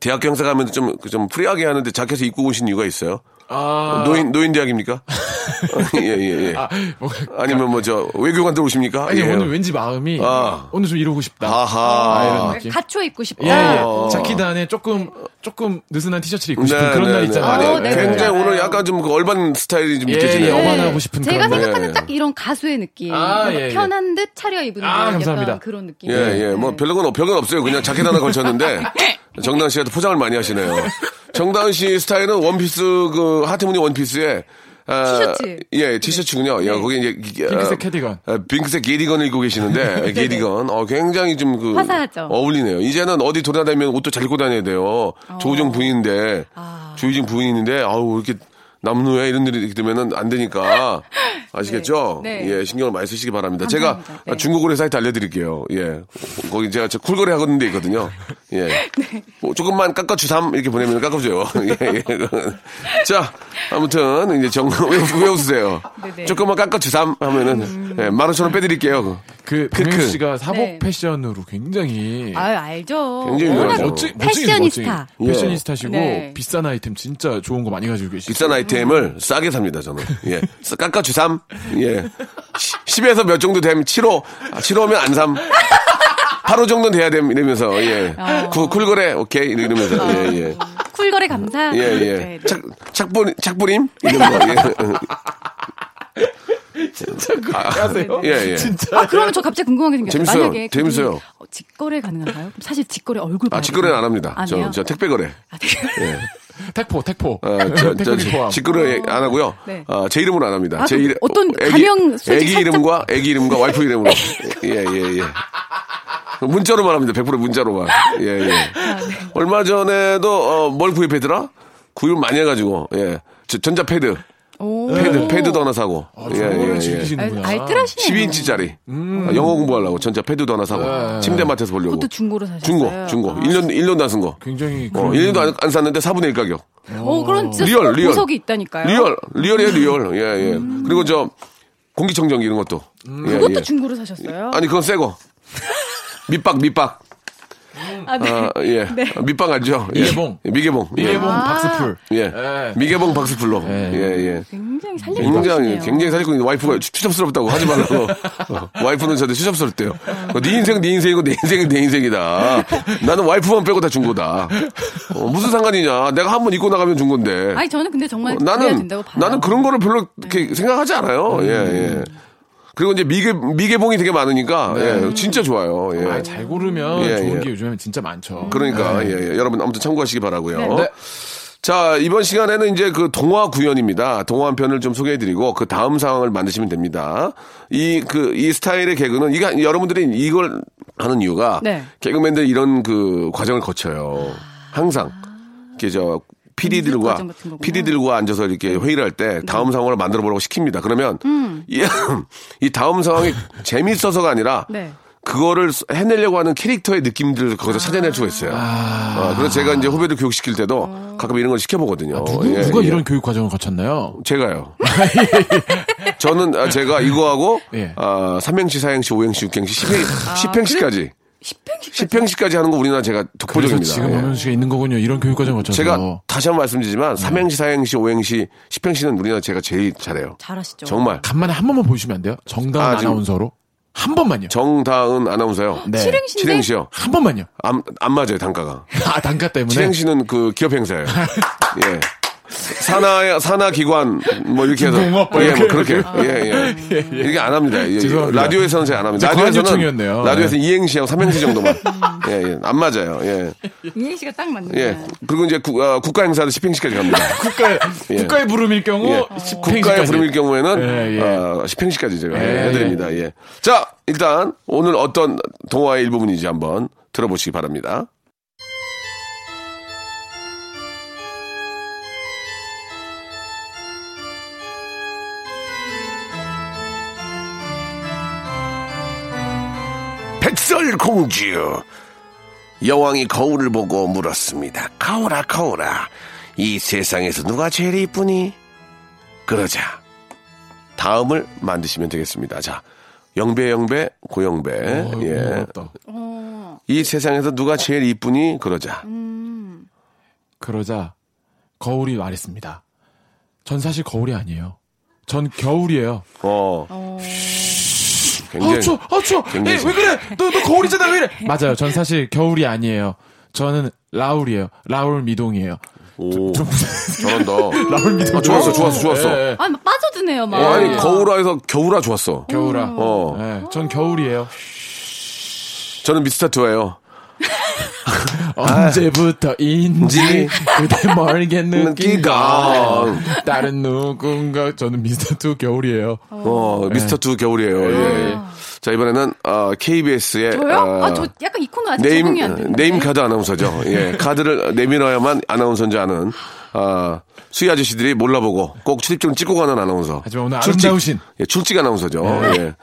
대학교 행사 가면 좀, 그좀 프리하게 하는데 자켓을 입고 오신 이유가 있어요? 아. 노인, 노인 대학입니까? (laughs) 예, 예, 예. 아, 뭐, 아니면 뭐 저, 외교관 들어오십니까? 아니, 예. 오늘 왠지 마음이. 아. 오늘 좀 이러고 싶다. 아하. 아, 이런 느낌. 갖춰 입고 싶다. 예, 예. 어. 자켓 안에 조금, 조금 느슨한 티셔츠를 입고 싶은 네, 그런 네, 날 네. 있잖아요. 아니, 어, 네, 굉장히 맞아요. 오늘 약간 좀 그 urban 스타일이 좀 예, 느껴지네요. 예, 어만하고 싶은 제가 그런 생각하는 예, 딱 이런 가수의 느낌. 아, 예, 예. 편한 듯 차려 입은 아, 듯 감사합니다. 약간 그런 느낌. 예, 예. 뭐, 별건, 없- 별건 없어요. 그냥 자켓 하나 걸쳤는데, (laughs) 정다은 씨가 또 포장을 많이 하시네요. 정다은 씨 스타일은 원피스, 그, 하트무늬 원피스에, 아, 티셔츠. 예, 티셔츠군요. 예, 거기 이제, 아, 캐디건. 아, 핑크색 게디건을 입고 계시는데, 게디건. 어, 굉장히 좀 그. 화사하죠. 어울리네요. 이제는 어디 돌아다니면 옷도 잘 입고 다녀야 돼요. 조우정 부인인데, 아. 조희진 부인인데, 아우, 이렇게 남루에 이런 일이 되면은 안 되니까. (laughs) 아시겠죠? 네. 네. 예, 신경을 많이 쓰시기 바랍니다. 제가 감사합니다. 네. 중고거래 사이트 알려드릴게요. 예. 거기 제가 저 쿨거래 하는 데 있거든요. 예. (laughs) 네. 뭐 조금만 깎아주삼 이렇게 보내면 깎아줘요. (laughs) 예, 예. 자, 아무튼 이제 정, 왜, 왜 웃으세요? 네네. 조금만 깎아주삼 하면은 예, 만 오천 원 빼드릴게요. 그, 크크. 박명수 씨가 사복 네. 패션으로 굉장히. 아유, 알죠. 굉장히 워낙 유명하죠. 멋지, 패셔니스타. 멋지. 패셔니스타시고 네. 비싼 아이템 진짜 좋은 거 많이 가지고 계시죠. 비싼 아이템 을 싸게 삽니다, 저는. 예. 싸- 깎아주 삼. 예. 10에서 몇 정도 되면 7호. 아, 7호면 안 삼. 8호 정도 돼야 됨, 이러면서, 예. 어. 쿨, 쿨거래, 오케이. 이러면서, 예, 예. 쿨거래 감사. 예, 예. 네, 네. 착, 착분, 착분임? 이런 거. 예. 하세요? 예, 예. 진짜. 아, 그러면 저 갑자기 궁금한 게 생겼어요. 재밌어요. 만약에 재밌어요. 어, 직거래 가능한가요? 그럼 사실 직거래 얼굴 아, 직거래는 안. 합니다. 안 저, 해요? 저 택배 거래. 아, 되게 택포, 택포. 어, (laughs) 저, 저. 직거래 안 하고요. 네. 어, 제 이름으로 안 합니다. 아, 제 이름. 어떤 애기- 가명 솔직히 애기 살짝- 이름과, 애기 이름과 (laughs) 와이프 이름으로. 예, 예, 예. 문자로만 합니다. 100% 문자로만. 예, 예. 아, 네. 얼마 전에도, 어, 뭘 구입했더라? 구입 많이 해가지고, 예. 저- 전자패드. 오. 패드, 패드도 하나 사고. 아, 예, 예, 예. 즐기시는구나. 알- 알뜰하시네요. 12인치짜리. 아, 영어 공부하려고 전자 패드도 하나 사고. 네. 침대 마트에서 보려고. 그것도 중고로 사셨어요? 중고, 중고. 아. 1년, 1년도 안 쓴 거. 굉장히. 어, 그런- 1년도 안, 안 샀는데 4분의 1 가격. 어, 그런 진짜 real, real. 보석이 있다니까요. 리얼, 리얼이에요, 리얼. 예, 예. 그리고 저, 공기청정기 이런 것도. 예, 음. 그것도 예. 중고로 사셨어요? 아니, 그건 새 거. (laughs) 미박, 미박. 아, 네. 아, 예. 아, 미박 알죠? 예. 미개봉. 예, 미개봉. 예. 미개봉 아. 박스풀. 예. 예. 미개봉 박스풀로. 예. 예, 예. 굉장히 살리고 굉장히. 굉장히 있는데 와이프가 추- 추잡스럽다고 하지 말라고. 어, 와이프는 저한테 추잡스럽대요. 어, 네 인생, 네 인생이고 내 인생이 내 인생이다. 나는 와이프만 빼고 다 준 거다. 어, 무슨 상관이냐. 내가 한 번 입고 나가면 준 건데. 아니, 저는 근데 정말 어, 나는, 된다고 봐요. 나는 그런 거를 별로 이렇게 생각하지 않아요. 예, 예. 그리고 이제 미개, 미개봉이 되게 많으니까, 예, 진짜 좋아요. 예. 아, 잘 고르면 예, 좋은 예. 게 요즘에 진짜 많죠. 그러니까, 네. 예, 예. 여러분 아무튼 참고하시기 바라고요 네. 자, 이번 시간에는 이제 그 동화 구연입니다. 동화 한 편을 좀 소개해드리고 그 다음 상황을 만드시면 됩니다. 이, 그, 이 스타일의 개그는, 이게, 여러분들이 이걸 하는 이유가 네. 개그맨들 이런 그 과정을 거쳐요. 항상. 이렇게 저, PD들과. PD들과 앉아서 이렇게 회의를 할 때 다음 상황을 만들어 보라고 시킵니다. 그러면 음. 이, (clears throat) 이 다음 상황이 재밌어서가 아니라 네. 그거를 해내려고 하는 캐릭터의 느낌들을 거기서 찾아낼 수가 있어요. 어, 그래서 제가 이제 후배들 교육시킬 때도 가끔 이런 걸 시켜보거든요. 아, 누구, 예, 누가 예. 이런 교육 과정을 거쳤나요? 제가요. (laughs) 저는 아, 제가 이거하고 예. 아, 3행시, 4행시, 5행시, 6행시, 10행, 10행시까지 10팽씩 10행시까지 하는 거 우리나라 제가 독보적입니다. 지금 예. 박명수 씨가 있는 거군요. 이런 교육 과정을 거쳐서. 제가 다시 한 번 말씀드리지만 3행시, 4행시, 5행시, 10행시는 우리나라 제가 제일 잘해요. 잘하시죠. 정말. 간만에 한 번만 보여주시면 안 돼요? 정다은 아, 아나운서로? 한 번만요. 정다은 아나운서요. 네. 칠행시인데? 칠행시요. 한 번만요. 안, 안 맞아요, 단가가. (laughs) 아, 단가 때문에. 칠행시는 그 기업 행사예요. (laughs) 예. 산하 산하 기관 뭐 이렇게 해서 중공업 예, 뭐 그렇게 이렇게. 예, 예. 이렇게 안 합니다. 예, 죄송합니다. 라디오에서는 제가 안 합니다. 라디오에서는. 라디오에서 네. 이행시하고 삼행시 정도만 (laughs) 예, 예. 안 맞아요. 예. 이행 씨가 딱 맞는 예. 그리고 이제 국, 아, 국가 행사도 10행시까지 갑니다. (laughs) 국가의, 예. 국가의 부름일 경우, 예. 10 국가의. 부름일 경우에는 예, 예. 어, 10행시까지 제가 예, 해드립니다. 예. 자, 일단 오늘 어떤 동화의 일부분인지 한번 들어보시기 바랍니다. 백설공주 여왕이 거울을 보고 물었습니다. 거울아, 거울아. 이 세상에서 누가 제일 이쁘니? 그러자 다음을 만드시면 되겠습니다. 자, 영배, 영배, 고영배. 어, 예. 어, 이 세상에서 누가 제일 이쁘니? 그러자. 음. 그러자 거울이 말했습니다. 전 사실 거울이 아니에요. 전 겨울이에요. 어, 어. 굉장히. 아, 추워, 아, 추워. 에이, 왜 그래? 너, 너 거울이잖아, 왜 이래? (laughs) 맞아요. 전 사실 겨울이 아니에요. 저는 라울이에요. 라울 미동이에요. 오, 잘한다. (laughs) 라울 미동. 아, 좋았어, 좋았어, 좋았어. 예, 예. 아, 막 빠져드네요, 막. 어, 아니, 거울아에서 겨울아 좋았어. 겨울아. 어. 예, 전 겨울이에요. 저는 미스터트예요. (laughs) 언제부터인지 그대 멀게 (laughs) 느끼가. 다른 누군가 저는 미스터투 겨울이에요 어, 미스터투 겨울이에요. 예. 자, 이번에는, 어, KBS의. 저요? 아, 저 약간 이 코너 아직 name, 적응이 안 되는데. 네임 카드 아나운서죠. 예. 카드를 내밀어야만 아나운서인지 아는, 아, 수희 아저씨들이 몰라보고 꼭 출입증 찍고 가는 아나운서. 하지만 오늘 출직. 아름다우신. 예, 출직 아나운서죠. 예.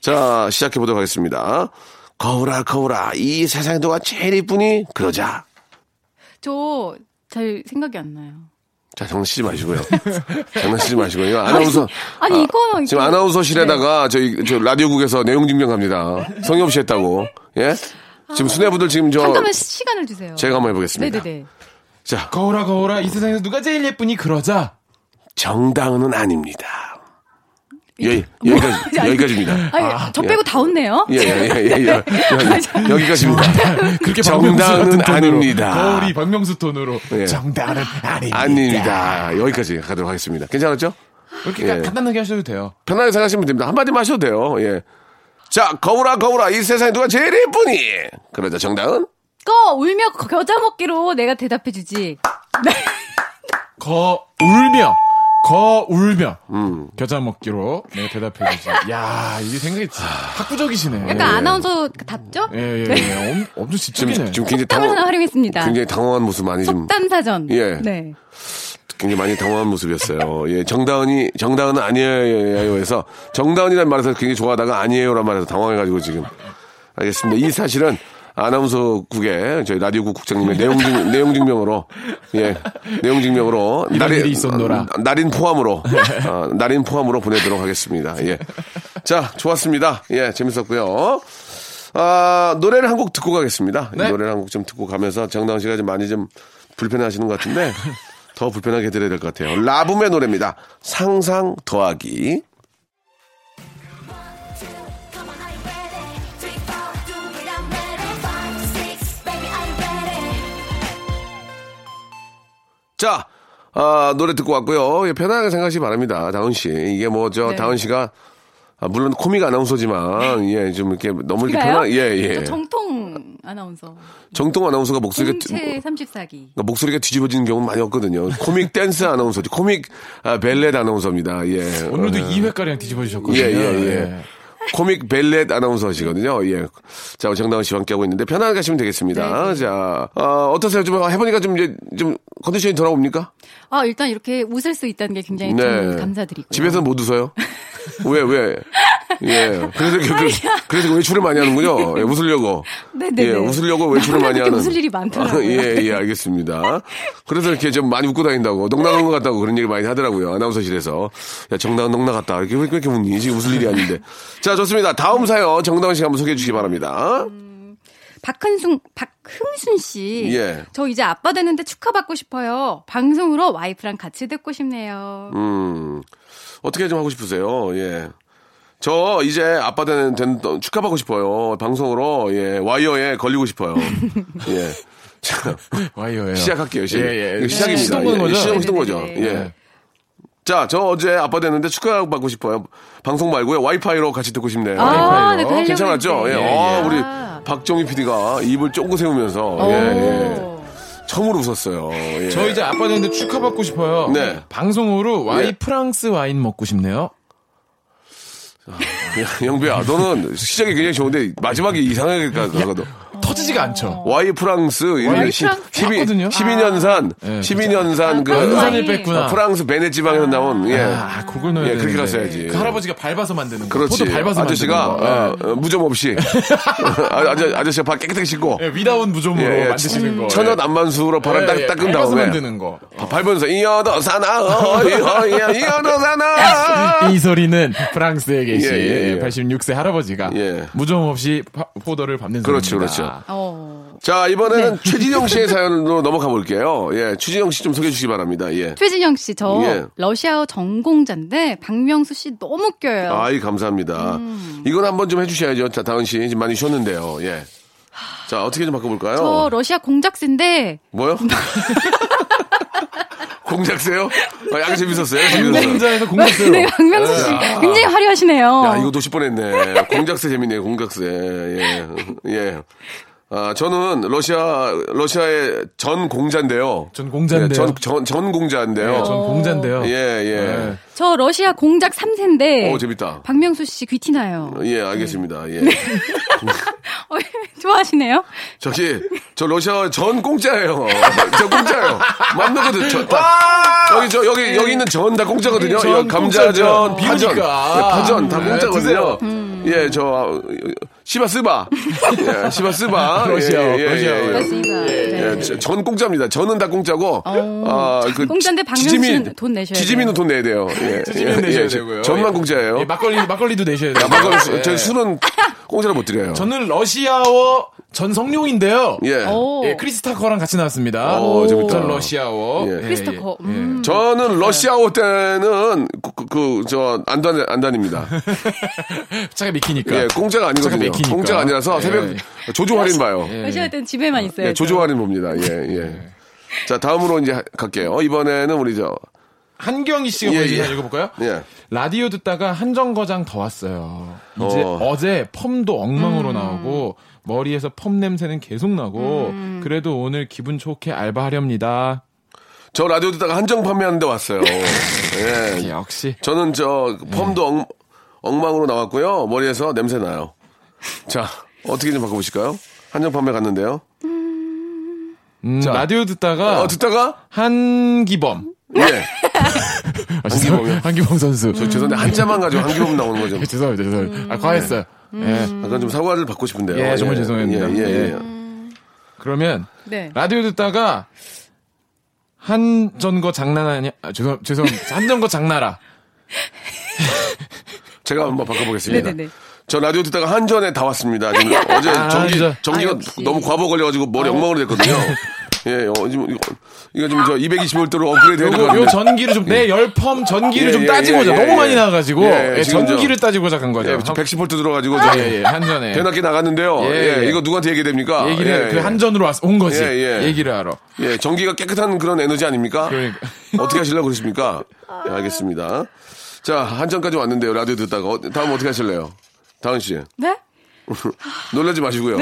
자, 시작해 보도록 하겠습니다. 거울아, 거울아, 이 세상에 누가 제일 이쁘니? 그러자. 저, 잘 생각이 안 나요. 자, 장난치지 마시고요. (laughs) 장난치지 마시고요. 이거 아나운서. 아니, 이 코너. 지금 이거- 아나운서실에다가 저희 저 라디오국에서 내용 증명 갑니다. 성의 없이 했다고. 예? 지금 수뇌부들 지금 저 잠깐만 시- 시간을 주세요. 제가 한번 해보겠습니다. 네네네. 자, 거울아 거울아 이 세상에서 누가 제일 예쁘니 그러자 정당은 아닙니다. 여, 여기까지 여기까지입니다. 아니, 저 예. 빼고 다 웃네요. 예, 예, 예, 예, 예. 여기까지입니다. 그렇게 정당은 아닙니다. 거울이 박명수 톤으로 예. 정당은 아닙니다 아닙니다. 여기까지 가도록 하겠습니다. 괜찮았죠? 이렇게 예. 간단하게 하셔도 돼요 편하게 생각하시면 됩니다. 한마디만 하셔도 돼요. 예. 자, 거울아, 거울아, 이 세상에 누가 제일 예쁘니? 그러자 정당은? 꺼 울며 겨자 먹기로 내가 대답해 주지. 거 울며 거 울며 음. 겨자 먹기로 내가 대답해 주지 야 이게 생각이 학구적이시네 약간 아나운서 답죠? 예예예 예, 엄- 엄청 지적이네 지금 굉장히 하나 당황, 활용했습니다. 굉장히 당황한 모습 많이 좀, 속담 사전. 예. 네. 굉장히 많이 당황한 모습이었어요. 예, 정다은이, 정다은은 아니에요 해서, 정다은이라는 말에서 굉장히 좋아하다가 아니에요란 말에서 당황해가지고 지금. 알겠습니다. 이 사실은 아나운서국의 저희 라디오국 국장님의 내용 증, (laughs) 내용 증명으로, 예, 내용 증명으로. 일이 있었노라. 어, 날인 포함으로, 어, (laughs) 날인 포함으로 보내도록 하겠습니다. 예. 자, 좋았습니다. 예, 재밌었고요. 아, 노래를 한 곡 듣고 가겠습니다. 네. 노래를 한 곡 좀 듣고 가면서 정다은 씨가 좀 많이 좀 불편해 하시는 것 같은데 (laughs) 더 불편하게 해드려야 될 것 같아요. 라붐의 노래입니다. 상상 더하기. 자, 아, 노래 듣고 왔고요. 예, 편하게 생각하시기 바랍니다. 다은 씨. 이게 뭐, 저, 네. 다은 씨가, 아, 물론 코믹 아나운서지만, 예, 좀 이렇게 너무 이렇게? 편한, 예, 예. 저 정통 아나운서. 정통 아나운서가 목소리가, 뒤- 공채 34기. 그러니까 목소리가 뒤집어지는 경우는 많이 없거든요. 코믹 댄스 아나운서죠. 코믹 아, 벨렛 아나운서입니다. 예. 오늘도 어, 2회가량 뒤집어 주셨거든요 예, 예, 예. 코믹 벨렛 아나운서시거든요. 예. 자, 정다은 씨와 함께하고 있는데 편하게 하시면 되겠습니다. 자, 어, 어떠세요? 좀 해보니까 좀 이제 좀 컨디션이 돌아옵니까? 아, 일단 이렇게 웃을 수 있다는 게 굉장히 좀 감사드리고. 네. 집에서는 못 웃어요? (laughs) 왜, 왜? 예. 그래서, 이렇게 그, 그래서 외출을 많이 하는군요. 예, 웃으려고. 네네네. 예, 웃으려고 외출을 많이 하는. 웃을 일이 많더라고요. 예, 예, 알겠습니다. 그래서 이렇게 좀 많이 웃고 다닌다고, 농락한 것 같다고 그런 얘기 많이 하더라고요. 아나운서실에서. 야, 정다은 농락 같다. 이렇게, 왜 이렇게 웃니? 지금 웃을 일이 아닌데. 자, 좋습니다. 다음 사연 정다은 씨가 한번 소개해 주시기 바랍니다. 박흥순, 박흥순 씨. 예. 저 이제 아빠 되는데 축하받고 싶어요. 방송으로 와이프랑 같이 듣고 싶네요. 음, 어떻게 좀 하고 싶으세요? 예. 저 이제 아빠 되는, 된, 축하받고 싶어요. 방송으로, 예, 와이어에 걸리고 싶어요. (laughs) 예. 자, 와이어예요. 시작할게요. 시작. 예, 예. 시작입니다. 시동 거는 예, 거죠? 시동, 시동 거죠. 네네네. 예. 자, 저 어제 아빠 됐는데 축하받고 싶어요. 방송 말고요. 와이파이로 같이 듣고 싶네요. 아, 네, 괜찮았죠? 예. 했는데. 아, 아. 우리 박정희 PD가 입을 쫑긋 세우면서 예, 예. 오. 처음으로 웃었어요. 예. 저 이제 아빠 되는데 축하받고 싶어요. 네. 방송으로 와이 예. 프랑스 와인 먹고 싶네요. 야, 영배야, 너는 시작이 굉장히 좋은데 마지막에 이상하게 가- 가거든. 터지지가 쉽지가 않죠. 와이 프랑스 이런 와이 시- 프랑스? 12, 했거든요. 12년산 네, 12년산 그 프랑스 연산을 와인. 뺐구나. 어, 프랑스 베네 지방에서 나온 예. 아, 그걸 넣어야 예, 그렇게. 갔어야지. 그 할아버지가 밟아서 만드는 거. 그렇지. 포도 밟아서 아저씨가 만드는 거. 어, 어, 무좀 없이 (laughs) 아, 아저, 아저씨가 발 깨끗하게 씻고 예, 위다운 무좀으로 예, 예. 만드시는 거. 천연 안만수로 바람 예, 딱 예, 닦은 밟아서 다음에 만드는 거. 아, 밟으면서 이어도 사나 어, 이어, 이어, 이어도 사나 (laughs) 이 소리는 프랑스에 계신 예, 예, 예. 86세 할아버지가 예. 무좀 없이 파- 포도를 밟는 그렇죠, 소리입니다. 그렇죠. 어. 자 이번에는 최진영 씨의 (laughs) 사연으로 넘어가 볼게요 예 최진영 씨 좀 소개해 주시기 바랍니다 예 최진영 씨, 저 예. 러시아어 전공자인데 박명수 씨 너무 웃겨요. 아이 감사합니다 이건 한번 좀 해주셔야죠 자 다은 씨 지금 많이 쉬었는데요 예 자 어떻게 좀 바꿔볼까요 저 러시아 공작새인데 뭐요 (laughs) 공작새요 아, 약간 재밌었어요 재밌었어요 공자에서 공작새요. 네, 박명수 씨 굉장히 화려하시네요. 야, 이거 놓칠 뻔했네. 공작새 재밌네요, 공작새. 예. 예. 아, 저는 러시아, 러시아의 전 공자인데요. 전 공자인데요. 예, 전, 전, 전 공자인데요. 네, 전 공자인데요. 예, 예. 네. 저 러시아 공작 3세인데 오, 재밌다. 박명수 씨 귀티나요. 예, 알겠습니다. 예. (laughs) 어, 좋아하시네요? 저기, 저 러시아 전 공짜예요. 저 공짜예요. 맘대로 저, 다, 여기, 저, 여기, 여기 있는 전 다 공짜거든요. 전 감자전, 공짜죠. 파전. 비우니까. 예, 파전 다 네, 공짜거든요. 음. 예, 저, 시바 스바. 예, 시바 스바. (laughs) 러시아어, 예, 예, 예, 러시아어. 예. 맞습니다. 예, 네. 저- 전 공짜입니다. 저는 다 공짜고. 어, 전 공짜인데 박명수 씨는 돈 내셔야 돼요. 돈 내야 돼요. 예, (laughs) 찌면 예, 내셔야 예, 되고요. 전만 공짜예요. 예, 막걸리 막걸리도 내셔야 돼요. 막걸리 수- 예. 저 술은 공짜로 못 드려요. 저는 러시아어 전성룡인데요. 예. 오. 예, 크리스타커랑 같이 나왔습니다. 오, 재밌다. 전 러시아어. 예. 크리스토커. 예, 음. 저는 러시아어 때는 그, 그, 그, 저, 안, 다, 안 다닙니다. 예. 차가 미키니까. 예, 공짜가 아니거든요. 공짜가 아니라서 새벽 예. 조조 할인 봐요. 예. 러시아 때는 집에만 있어요. 예, 조조 할인 봅니다. 예, 예. 자, 다음으로 이제 갈게요. 이번에는 우리 저, 한경희 씨가 예, 보내주신 예. 읽어볼까요? 예. 라디오 듣다가 한정거장 더 왔어요. 이제 어. 어. 제 펌도 엉망으로 음. 나오고 머리에서 펌 냄새는 계속 나고 음. 그래도 오늘 기분 좋게 알바하렵니다. 저 라디오 듣다가 한정 판매하는데 왔어요. (laughs) 예. 역시 저는 저 펌도 엉, 엉망으로 나왔고요. 머리에서 냄새 나요. 자, 어떻게 좀 바꿔보실까요? 한정 판매 갔는데요. 음, 자. 라디오 듣다가 어, 듣다가 한기범 예. (laughs) 아, 죄송해요. 한기범 선수. 저 죄송한데 한자만 가지고 한기범 나오는 거죠. 예, (laughs) 죄송합니다. 죄송합니다. 아, 과했어요. 예. 약간 좀 사과를 받고 싶은데요. 예, 정말 죄송합니다. 예, 예, 예. 예. 그러면 네. 라디오 듣다가 한전거 장난 아니야? 아, 죄송 죄송 한전거 장나라. 제가 한번 바꿔보겠습니다. 네네네. 저 라디오 듣다가 한전에 다 왔습니다. 지금 어제 (laughs) 아, 전기, 진짜. 전기가 아, 역시. 너무 과부 걸려가지고 머리 엉망으로 됐거든요. (laughs) 예, 어, 지금 이거, 이거 지금 저 220볼트로 업그레이드 해야 요거 될것 요 같은데. 전기를 좀 내 열펌 전기를 예, 좀 예, 따지고자 예, 너무 예, 많이 예. 나가지고 예, 예, 지금 저- 전기를 따지고자 간 거죠. 예, 저 110볼트 들어가지고 저 아, 예, 예, 한전에 대낮게 나갔는데요. 예, 예, 예. 이거 누구한테 얘기 됩니까? 얘기를 예, 그 예. 한전으로 왔, 온 거지. 예, 예. 얘기를 하러. 예, 전기가 깨끗한 그런 에너지 아닙니까? 그러니까. (laughs) 어떻게 하실려고 그러십니까? 예, 알겠습니다. 자, 한전까지 왔는데요. 라디오 듣다가. 어, 다음 어떻게 하실래요? 다은 씨. 네? (laughs) 놀라지 마시고요.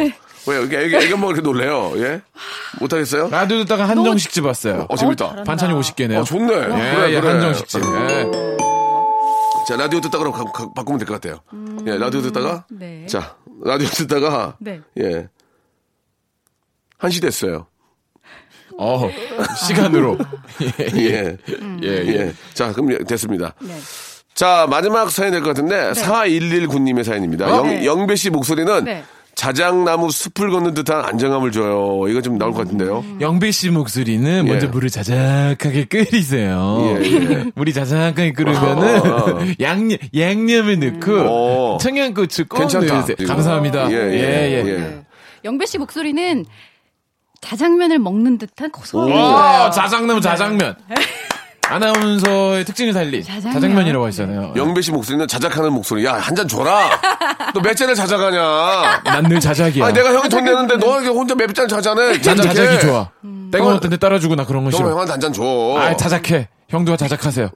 왜요? 이렇게 애기, 애기 엄마가 이렇게 놀래요? 예? 못하겠어요? 라디오 듣다가 한정식집 왔어요. 어, 재밌다. 반찬이 50개네요. 어, 좋네. 예, 그래, 예, 그래. 한정식집. 예. 자, 라디오 듣다가 가- 가- 바꾸면 될 것 같아요. 예, 라디오 듣다가. 네. 자, 라디오 듣다가. 네. 예. 한시 됐어요. 어, 시간으로. (laughs) 예. 예, 예. 예. 자, 그럼 예, 됐습니다. 네. 자, 마지막 사연이 될것 같은데, 4119님의 사연입니다. 영, 네. 영배 씨 목소리는 네. 자작나무 숲을 걷는 듯한 안정감을 줘요. 이거 좀 나올 것 같은데요. 영배 씨 목소리는 먼저 예. 물을 자작하게 끓이세요. 예, 예. (laughs) 물이 자작하게 끓으면은 어, 어. 양념 양념을 넣고 어. 청양고추 꼭 괜찮다. 넣으세요. 이거. 감사합니다. 예, 예, 예, 예. 예. 네. 영배 씨 목소리는 자장면을 먹는 듯한 고소함이 오, 있어요. 자장면 자장면. (laughs) 아나운서의 특징을 살린 자장면. 자장면. 이라고 하시잖아요. 영배 씨 목소리는 자작하는 목소리. 야, 한 잔 줘라! 너 몇 잔을 자작하냐? 난늘 자작이야. 아니, 내가 형이 돈 내는데 너 이렇게 혼자 몇 잔 자자네? 난 자작이 좋아. 음. 땡은 어떤 데 따라주고 나 그런 거 형, 싫어. 형한테 한잔 줘. 아, 자작해. 형도 자작하세요.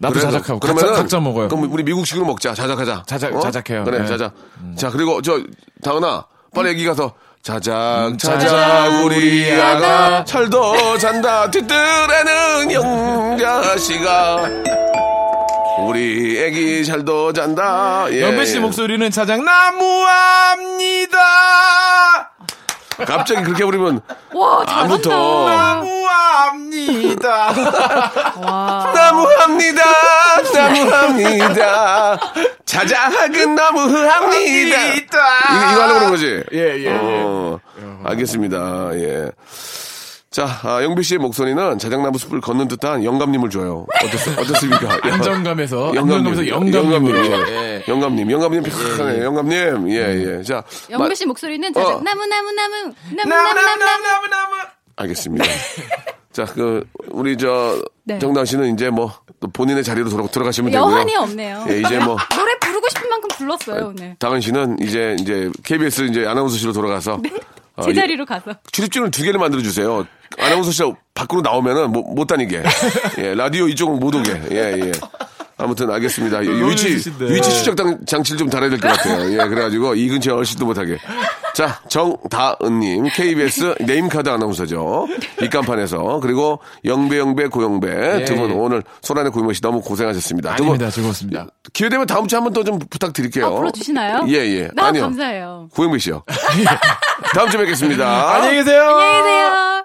나도 그래, 자작하고 그러면은 각자, 각자 먹어요. 그럼 우리 미국식으로 먹자. 자작하자. 자작- 자작해요. 그래, 네. 자작. 자, 그리고 저 다은아, 빨리 애기 가서 자작 자작 자작 우리 아가 철도 잔다 뒤뜰에는 영자씨가 우리 애기 잘도 잔다. 예, 연배 씨 예. 목소리는 자작 나무합니다. 갑자기 그렇게 부르면 와. 잘한다. 우아합니다. 와. 너무합니다. 너무합니다. 자작은 너무합니다. 이거, 이거 하려고 그런 거지? 예, 예, 예. 어, 알겠습니다. 예. 자, 아, 영배 씨의 목소리는 자작나무 숲을 걷는 듯한 영감님을 줘요. 어떻, 어떻습니까? (laughs) 안정감에서 영감님. 안정감에서 영감님. 예. 영감님. 영감님 편하네. 영감님. 예, 예. 자. 영배 마- 씨 목소리는 어. 자작 나무 나무 나무 나무 나무 나무 나무 알겠습니다. (laughs) 자, 그, 우리 저, 네. 정다은 씨는 이제 뭐, 또 본인의 자리로 돌아, 들어가시면 되고요. 여한이 없네요. 예, 이제 뭐, (laughs) 노래 부르고 싶은 만큼 불렀어요 오늘. 다은 씨는 이제, 이제, KBS 이제 아나운서실로 돌아가서. 어, 제 자리로 가서. 출입증을 두 개를 만들어 주세요. 아나운서실 밖으로 나오면은 못, 못 다니게. 예, 라디오 이쪽은 못 오게. 예, 예. 아무튼 알겠습니다. 위치. 위치 추적 당- 장치를 좀 달아야 될 것 같아요. 예, 그래가지고 이 근처에 얼씬도 못하게. 자, 정다은님 KBS name card 아나운서죠. 입간판에서 그리고 영배 영배 고영배 두분 예. 오늘 소란의 고영배 씨 너무 고생하셨습니다. 두분 아닙니다. 즐거웠습니다. 기회 되면 다음 주에 한번 더 좀 부탁드릴게요. 아, 불러주시나요? 예, 예. 나 아니요. 감사해요. 고영배 씨요. 다음 주에 뵙겠습니다. (laughs) 안녕히 계세요. 안녕히 계세요.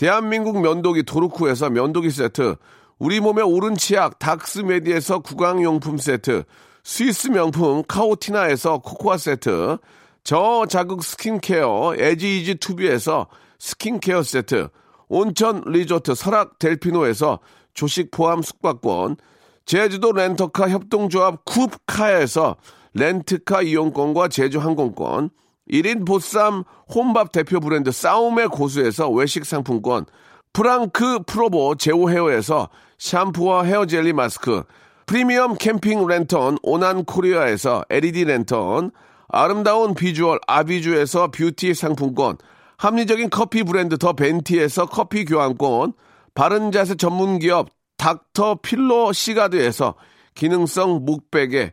대한민국 면도기 도루코에서 면도기 세트, 우리 몸에 옳은 치약 닥스메디에서 구강용품 세트, 스위스 명품 카오티나에서 코코아 세트, 저자극 스킨케어 에지이지 투비에서 스킨케어 세트, 온천 리조트 설악 델피노에서 조식 포함 숙박권, 제주도 렌터카 협동조합 쿱카에서 렌트카 이용권과 제주 항공권, 1인 보쌈 혼밥 대표 브랜드 싸움의 고수에서 외식 상품권, 프랑크 프로보 제오 헤어에서 샴푸와 헤어 젤리 마스크, 프리미엄 캠핑 랜턴 오난 코리아에서 LED 랜턴, 아름다운 비주얼 아비주에서 뷰티 상품권, 합리적인 커피 브랜드 더 벤티에서 커피 교환권, 바른 자세 전문 기업 닥터 필로 시가드에서 기능성 목베개,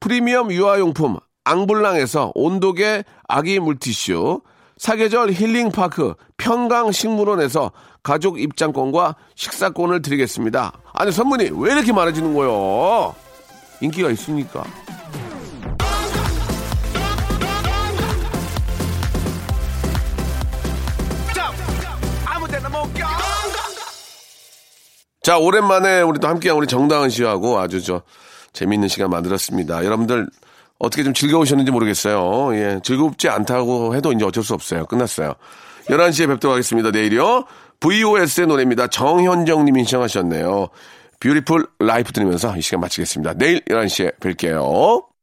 프리미엄 유아용품 앙블랑에서 온도계 아기 물티슈, 사계절 힐링파크 평강식물원에서 가족 입장권과 식사권을 드리겠습니다. 아니 선물이 왜 이렇게 많아지는 거요? 인기가 있으니까. 자, 오랜만에 우리 또 함께한 우리 정다은 씨하고 아주 저 재미있는 시간 만들었습니다. 여러분들 어떻게 좀 즐거우셨는지 모르겠어요. 예, 즐겁지 않다고 해도 이제 어쩔 수 없어요. 끝났어요. 11시에 뵙도록 하겠습니다. 내일이요. VOS의 노래입니다. 정현정 님이 신청하셨네요. 뷰티풀 라이프 들으면서 이 시간 마치겠습니다. 내일 11시에 뵐게요.